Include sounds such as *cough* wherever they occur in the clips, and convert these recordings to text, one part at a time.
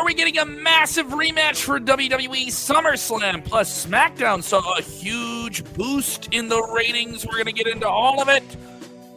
Are we getting a massive rematch for WWE SummerSlam? Plus, SmackDown saw a huge boost in the ratings. We're going to get into all of it.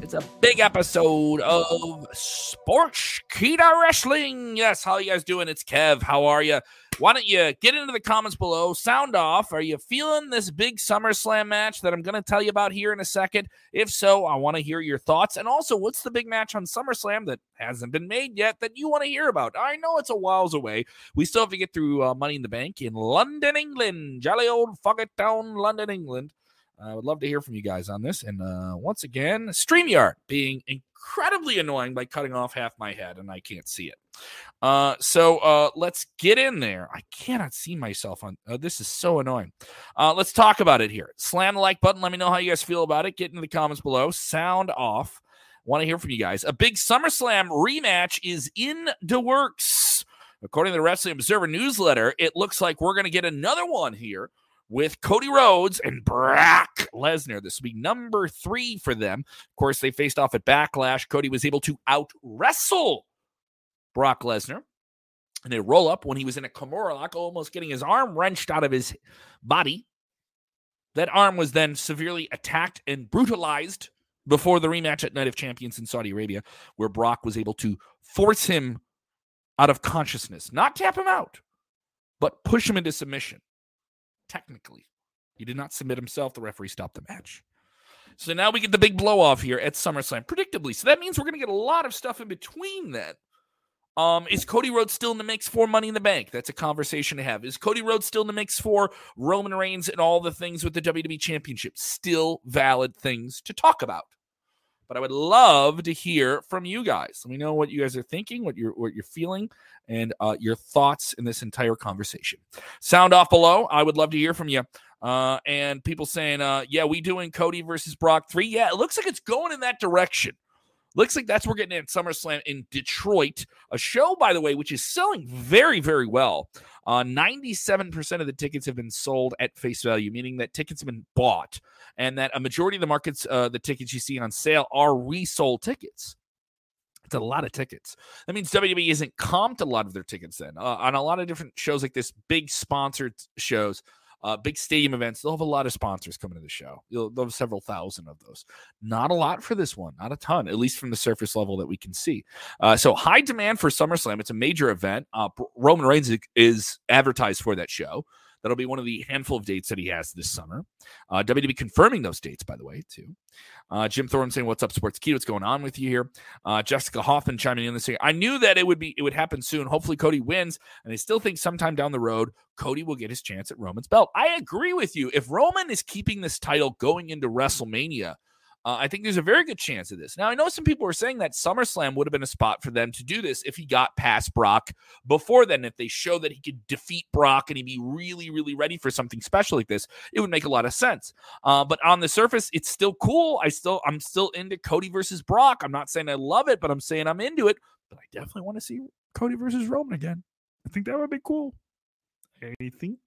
It's a big episode of Sportskeeda Wrestling. Yes, how are you guys doing? It's Kev. How are you? Why don't you get into the comments below? Sound off. Are you feeling this big SummerSlam match that I'm going to tell you about here in a second? If so, I want to hear your thoughts. And also, what's the big match on SummerSlam that hasn't been made yet that you want to hear about? I know it's a whiles away. We still have to get through uh, Money in the Bank in London, England. Jolly old Fucket Town, London, England. I would love to hear from you guys on this. And uh, once again, StreamYard being incredibly annoying by cutting off half my head and I can't see it. Uh, so uh, let's get in there. I cannot see myself on uh, this is so annoying. Uh, let's talk about it here. Slam the like button. Let me know how you guys feel about it. Get into the comments below. Sound off. Want to hear from you guys. A big SummerSlam rematch is in the works. According to the Wrestling Observer newsletter, it looks like we're going to get another one here with Cody Rhodes and Brock Lesnar. This will be number three for them. Of course, they faced off at Backlash. Cody was able to out wrestle Brock Lesnar in a roll up when he was in a Kimura lock, almost getting his arm wrenched out of his body. That arm was then severely attacked and brutalized before the rematch at Night of Champions in Saudi Arabia, where Brock was able to force him out of consciousness, not tap him out, but push him into submission technically. He did not submit himself. The referee stopped the match. So now we get the big blow off here at SummerSlam, predictably. So that means we're going to get a lot of stuff in between then. Um, is Cody Rhodes still in the mix for Money in the Bank? That's a conversation to have. Is Cody Rhodes still in the mix for Roman Reigns and all the things with the WWE Championship? Still valid things to talk about. But I would love to hear from you guys. Let me know what you guys are thinking, what you're what you're feeling, and uh, your thoughts in this entire conversation. Sound off below. I would love to hear from you. Uh, and people saying, uh, "Yeah, we doing Cody versus Brock three? Yeah, it looks like it's going in that direction." Looks like that's we're getting at SummerSlam in Detroit, a show, by the way, which is selling very, very well. Uh, 97% of the tickets have been sold at face value, meaning that tickets have been bought, and that a majority of the markets, uh, the tickets you see on sale, are resold tickets. It's a lot of tickets. That means WWE isn't comped a lot of their tickets then. Uh, on a lot of different shows like this, big sponsored shows, uh, big stadium events, they'll have a lot of sponsors coming to the show. You'll, they'll have several thousand of those. Not a lot for this one, not a ton, at least from the surface level that we can see. Uh, so high demand for SummerSlam. It's a major event. Uh, Roman Reigns is advertised for that show. That'll be one of the handful of dates that he has this summer. Uh, WWE confirming those dates, by the way, too. Uh, Jim Thorne saying, "What's up, Sports Key? What's going on with you here?" Uh, Jessica Hoffman chiming in this saying, "I knew that it would be it would happen soon. Hopefully, Cody wins, and I still think sometime down the road, Cody will get his chance at Roman's belt." I agree with you. If Roman is keeping this title going into WrestleMania, uh, I think there's a very good chance of this. Now, I know some people are saying that SummerSlam would have been a spot for them to do this if he got past Brock before then. If they show that he could defeat Brock and he'd be really, really ready for something special like this, it would make a lot of sense. Uh, but on the surface, it's still cool. I still, I'm still into Cody versus Brock. I'm not saying I love it, but I'm saying I'm into it. But I definitely want to see Cody versus Roman again. I think that would be cool. I think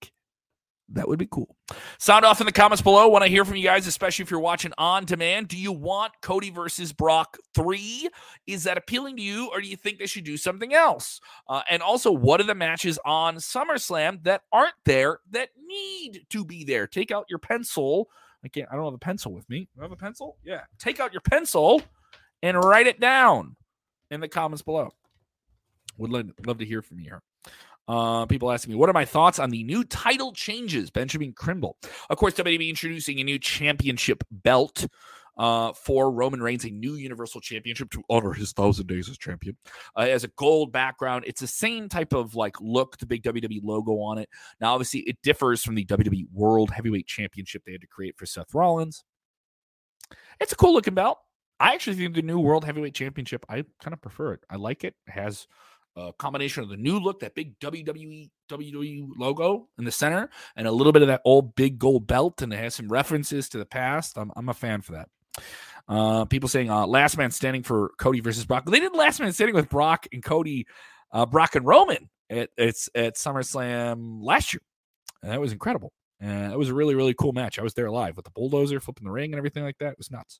that would be cool. Sound off in the comments below. Want to hear from you guys, especially if you're watching on demand. Do you want Cody versus Brock 3? Is that appealing to you, or do you think they should do something else? Uh, and also, what are the matches on SummerSlam that aren't there that need to be there? Take out your pencil. I can't, I don't have a pencil with me. You have a pencil? Yeah. Take out your pencil and write it down in the comments below. Would love, love to hear from you here. Uh, people asking me, what are my thoughts on the new title changes? Benjamin Crimble. Of course, WWE introducing a new championship belt uh, for Roman Reigns, a new Universal Championship to honor his thousand days as champion. Uh, as a gold background, it's the same type of like look, the big WWE logo on it. Now, obviously, it differs from the WWE World Heavyweight Championship they had to create for Seth Rollins. It's a cool looking belt. I actually think the new World Heavyweight Championship, I kind of prefer it. I like it. It has a combination of the new look, that big WWE WWE logo in the center, and a little bit of that old big gold belt, and it has some references to the past. I'm, I'm a fan for that. Uh, people saying uh, last man standing for Cody versus Brock. They did last man standing with Brock and Cody, uh, Brock and Roman at it's at SummerSlam last year. And that was incredible. And it was a really, really cool match. I was there live with the bulldozer flipping the ring and everything like that. It was nuts.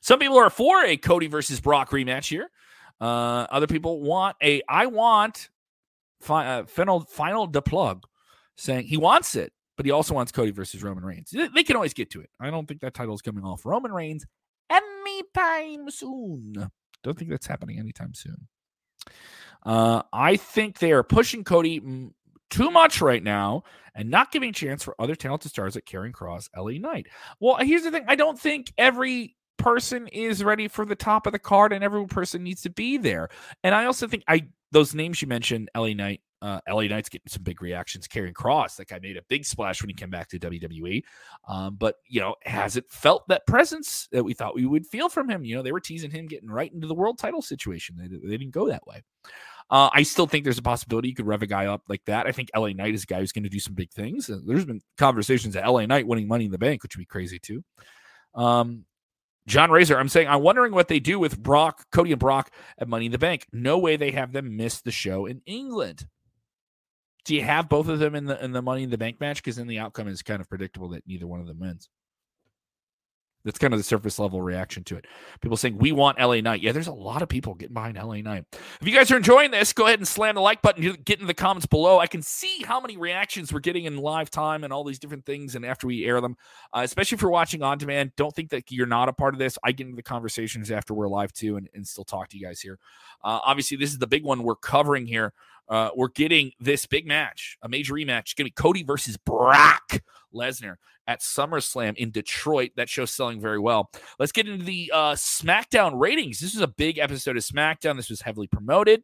Some people are for a Cody versus Brock rematch here. Uh, other people want a I want fi- uh, final final deplug saying he wants it, but he also wants Cody versus Roman Reigns. They can always get to it. I don't think that title is coming off Roman Reigns anytime soon. Don't think that's happening anytime soon. Uh, I think they are pushing Cody too much right now and not giving a chance for other talented stars like Karrion Kross, LA Knight. Well, here's the thing I don't think every person is ready for the top of the card and every person needs to be there. And I also think I those names you mentioned, LA Knight, uh, LA Knight's getting some big reactions. Karrion Kross, that guy made a big splash when he came back to WWE. Um, but, you know, has it felt that presence that we thought we would feel from him? You know, they were teasing him getting right into the world title situation. They, they didn't go that way. Uh, I still think there's a possibility you could rev a guy up like that. I think LA Knight is a guy who's going to do some big things. There's been conversations at LA Knight winning Money in the Bank, which would be crazy too. Um, John Razor, I'm saying, I'm wondering what they do with Brock, Cody and Brock at Money in the Bank. No way they have them miss the show in England. Do you have both of them in the in the Money in the Bank match? Because then the outcome is kind of predictable that neither one of them wins. That's kind of the surface level reaction to it. People saying we want LA Knight. Yeah, there's a lot of people getting behind LA Knight. If you guys are enjoying this, go ahead and slam the like button. Get in the comments below. I can see how many reactions we're getting in live time and all these different things. And after we air them, uh, especially if you're watching on demand, don't think that you're not a part of this. I get into the conversations after we're live too, and, and still talk to you guys here. Uh, obviously, this is the big one we're covering here. Uh, we're getting this big match, a major rematch. It's going to be Cody versus Brock Lesnar at SummerSlam in Detroit. That show's selling very well. Let's get into the uh, SmackDown ratings. This was a big episode of SmackDown. This was heavily promoted.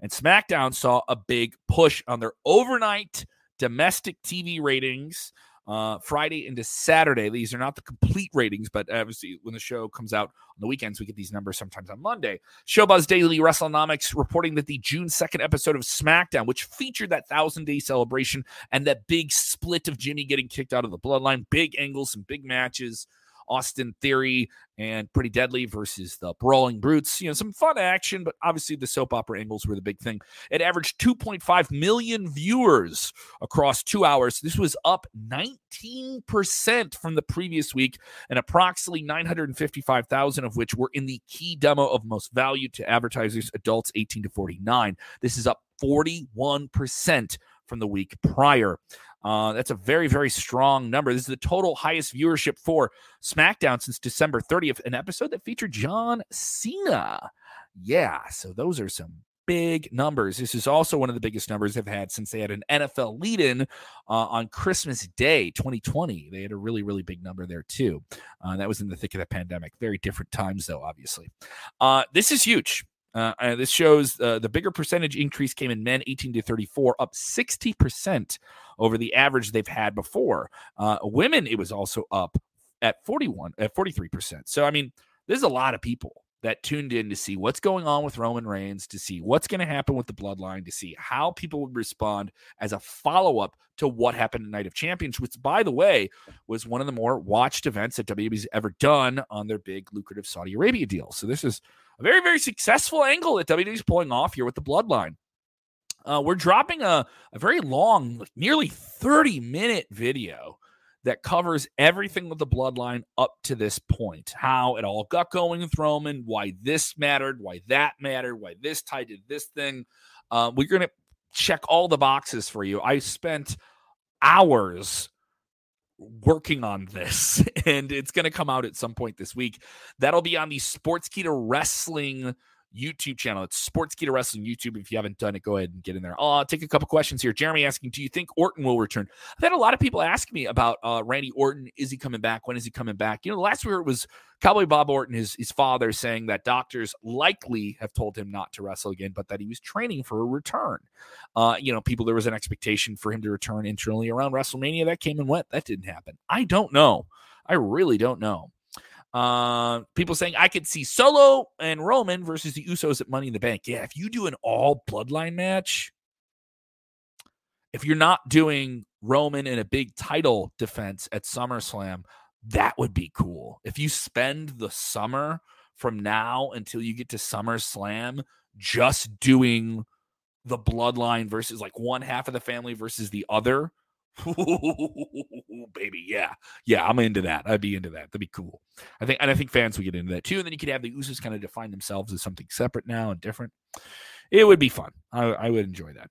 And SmackDown saw a big push on their overnight domestic TV ratings uh, Friday into Saturday. These are not the complete ratings, but obviously when the show comes out on the weekends, we get these numbers sometimes on Monday. Showbuzz Daily WrestleNomics reporting that the June 2nd episode of SmackDown, which featured that thousand day celebration and that big split of Jimmy getting kicked out of the bloodline, big angles, some big matches. Austin Theory and Pretty Deadly versus the Brawling Brutes. You know, some fun action, but obviously the soap opera angles were the big thing. It averaged 2.5 million viewers across two hours. This was up 19% from the previous week, and approximately 955,000 of which were in the key demo of most value to advertisers, adults 18 to 49. This is up 41% from the week prior. Uh, that's a very, very strong number. This is the total highest viewership for SmackDown since December 30th, an episode that featured John Cena. Yeah, so those are some big numbers. This is also one of the biggest numbers they've had since they had an NFL lead in uh, on Christmas Day 2020. They had a really, really big number there, too. Uh, that was in the thick of the pandemic. Very different times, though, obviously. Uh, this is huge. Uh, uh, this shows uh, the bigger percentage increase came in men 18 to 34, up 60% over the average they've had before. Uh, women, it was also up at 41, at 43%. So, I mean, there's a lot of people that tuned in to see what's going on with Roman Reigns, to see what's going to happen with the bloodline, to see how people would respond as a follow up to what happened at Night of Champions, which, by the way, was one of the more watched events that WWE's ever done on their big lucrative Saudi Arabia deal. So, this is a very, very successful angle that WWE's pulling off here with the bloodline. Uh, we're dropping a, a very long, nearly 30 minute video that covers everything with the bloodline up to this point. How it all got going with Roman, why this mattered, why that mattered, why this tied to this thing. Uh, we're going to check all the boxes for you. I spent hours working on this *laughs* and it's going to come out at some point this week. That'll be on the Sportskeeda Wrestling YouTube channel. It's Sportskeeda Wrestling YouTube. If you haven't done it, go ahead and get in there. I'll take a couple questions here. Jeremy asking, do you think Orton will return? I've had a lot of people ask me about uh, Randy Orton. Is he coming back? When is he coming back? You know, last year it was Cowboy Bob Orton, his, his father, saying that doctors likely have told him not to wrestle again, but that he was training for a return. Uh, you know, people, there was an expectation for him to return internally around WrestleMania. That came and went. That didn't happen. I don't know. I really don't know. Uh, people saying I could see Solo and Roman versus the Usos at Money in the Bank. Yeah, if you do an all bloodline match, if you're not doing Roman in a big title defense at SummerSlam, that would be cool. If you spend the summer from now until you get to SummerSlam just doing the bloodline versus like one half of the family versus the other, Ooh, baby, yeah, yeah, I'm into that. I'd be into that. That'd be cool. I think, and I think fans would get into that too. And then you could have the Usos kind of define themselves as something separate now and different. it would be fun. I, I would enjoy that.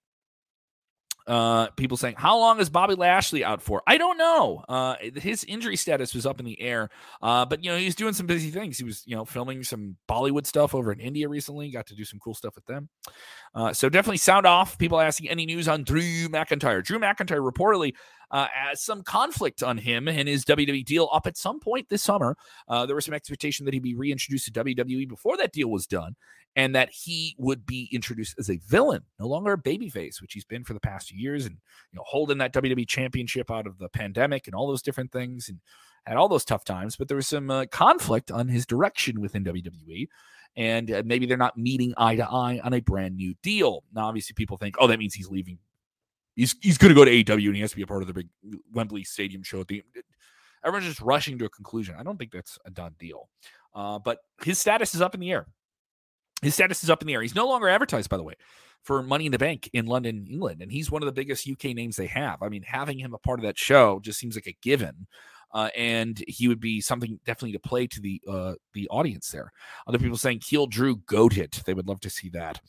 Uh, people saying, how long is Bobby Lashley out for? I don't know. Uh, his injury status was up in the air. Uh, but you know, he's doing some busy things. He was, you know, filming some Bollywood stuff over in India recently. Got to do some cool stuff with them. Uh, so definitely sound off. People asking any news on Drew McIntyre. Drew McIntyre reportedly uh, as some conflict on him and his WWE deal up at some point this summer. Uh, there was some expectation that he'd be reintroduced to WWE before that deal was done, and that he would be introduced as a villain, no longer a babyface, which he's been for the past few years, and you know holding that WWE championship out of the pandemic and all those different things, and had all those tough times. But there was some uh, conflict on his direction within WWE and uh, maybe they're not meeting eye to eye on a brand new deal. Now, obviously, people think, oh, that means he's leaving he's he's going to go to AEW and he has to be a part of the big Wembley Stadium show. The everyone's just rushing to a conclusion. I don't think that's a done deal. Uh, but his status is up in the air. His status is up in the air. He's no longer advertised, by the way, for Money in the Bank in London, England, and he's one of the biggest UK names they have. I mean, having him a part of that show just seems like a given uh, and he would be something definitely to play to the uh, the audience there. Other people saying Keel Drew goated. They would love to see that.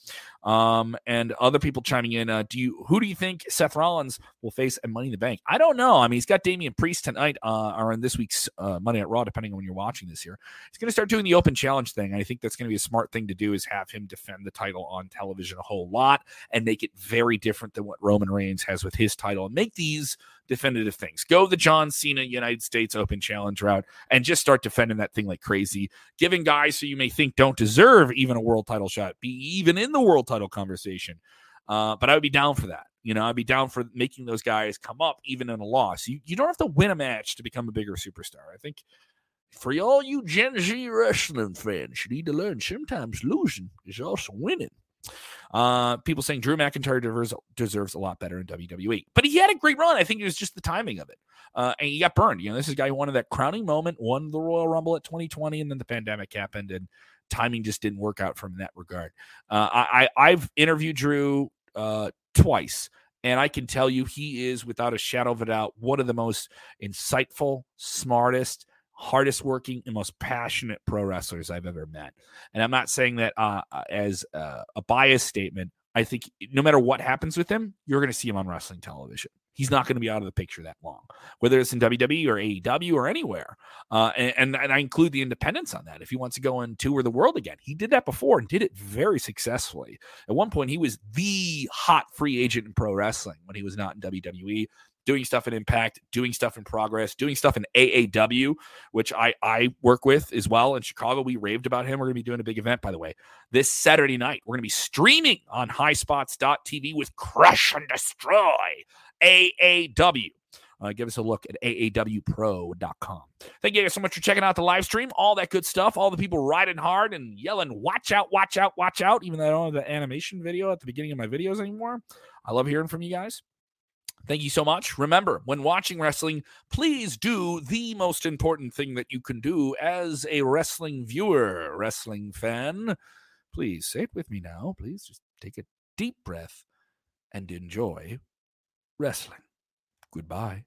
Um, and other people chiming in. Uh, do you who do you think Seth Rollins will face at Money in the Bank? I don't know. I mean, he's got Damian Priest tonight, uh, or in this week's uh, Monday at Raw, depending on when you're watching this here. He's going to start doing the open challenge thing. I think that's going to be a smart thing to do. Is have him defend the title on television a whole lot and make it very different than what Roman Reigns has with his title, and make these definitive things. Go the John Cena United States Open Challenge route and just start defending that thing like crazy, giving guys who you may think don't deserve even a world title shot be even in the world title conversation. Uh, but I would be down for that. You know, I'd be down for making those guys come up even in a loss. You, you don't have to win a match to become a bigger superstar. I think for all you Gen Z wrestling fans, you need to learn sometimes losing is also winning. Uh, people saying Drew McIntyre deserves, deserves a lot better in WWE, but he had a great run. I think it was just the timing of it. Uh, and he got burned. You know, this is a guy who wanted that crowning moment, won the Royal Rumble at 2020, and then the pandemic happened, and timing just didn't work out from that regard. Uh, I, I have interviewed Drew uh, twice, and I can tell you he is without a shadow of a doubt one of the most insightful, smartest, hardest working and most passionate pro wrestlers I've ever met. And I'm not saying that uh, uh as uh, a bias statement. I think no matter what happens with him, you're going to see him on wrestling television. He's not going to be out of the picture that long, whether it's in WWE or AEW or anywhere. Uh, and, and, I include the independents on that. If he wants to go and tour the world again, he did that before and did it very successfully. At one point, he was the hot free agent in pro wrestling when he was not in WWE doing stuff in Impact, doing stuff in Progress, doing stuff in AAW, which I I work with as well in Chicago. We raved about him. We're going to be doing a big event, by the way, this Saturday night. We're going to be streaming on highspots.tv with Crush and Destroy AAW. Uh, give us a look at aawpro.com. Thank you guys so much for checking out the live stream. All that good stuff. All the people riding hard and yelling, watch out, watch out, watch out. Even though I don't have the animation video at the beginning of my videos anymore. I love hearing from you guys. Thank you so much. Remember, when watching wrestling, please do the most important thing that you can do as a wrestling viewer, wrestling fan. Please say it with me now. Please just take a deep breath and enjoy wrestling. Goodbye.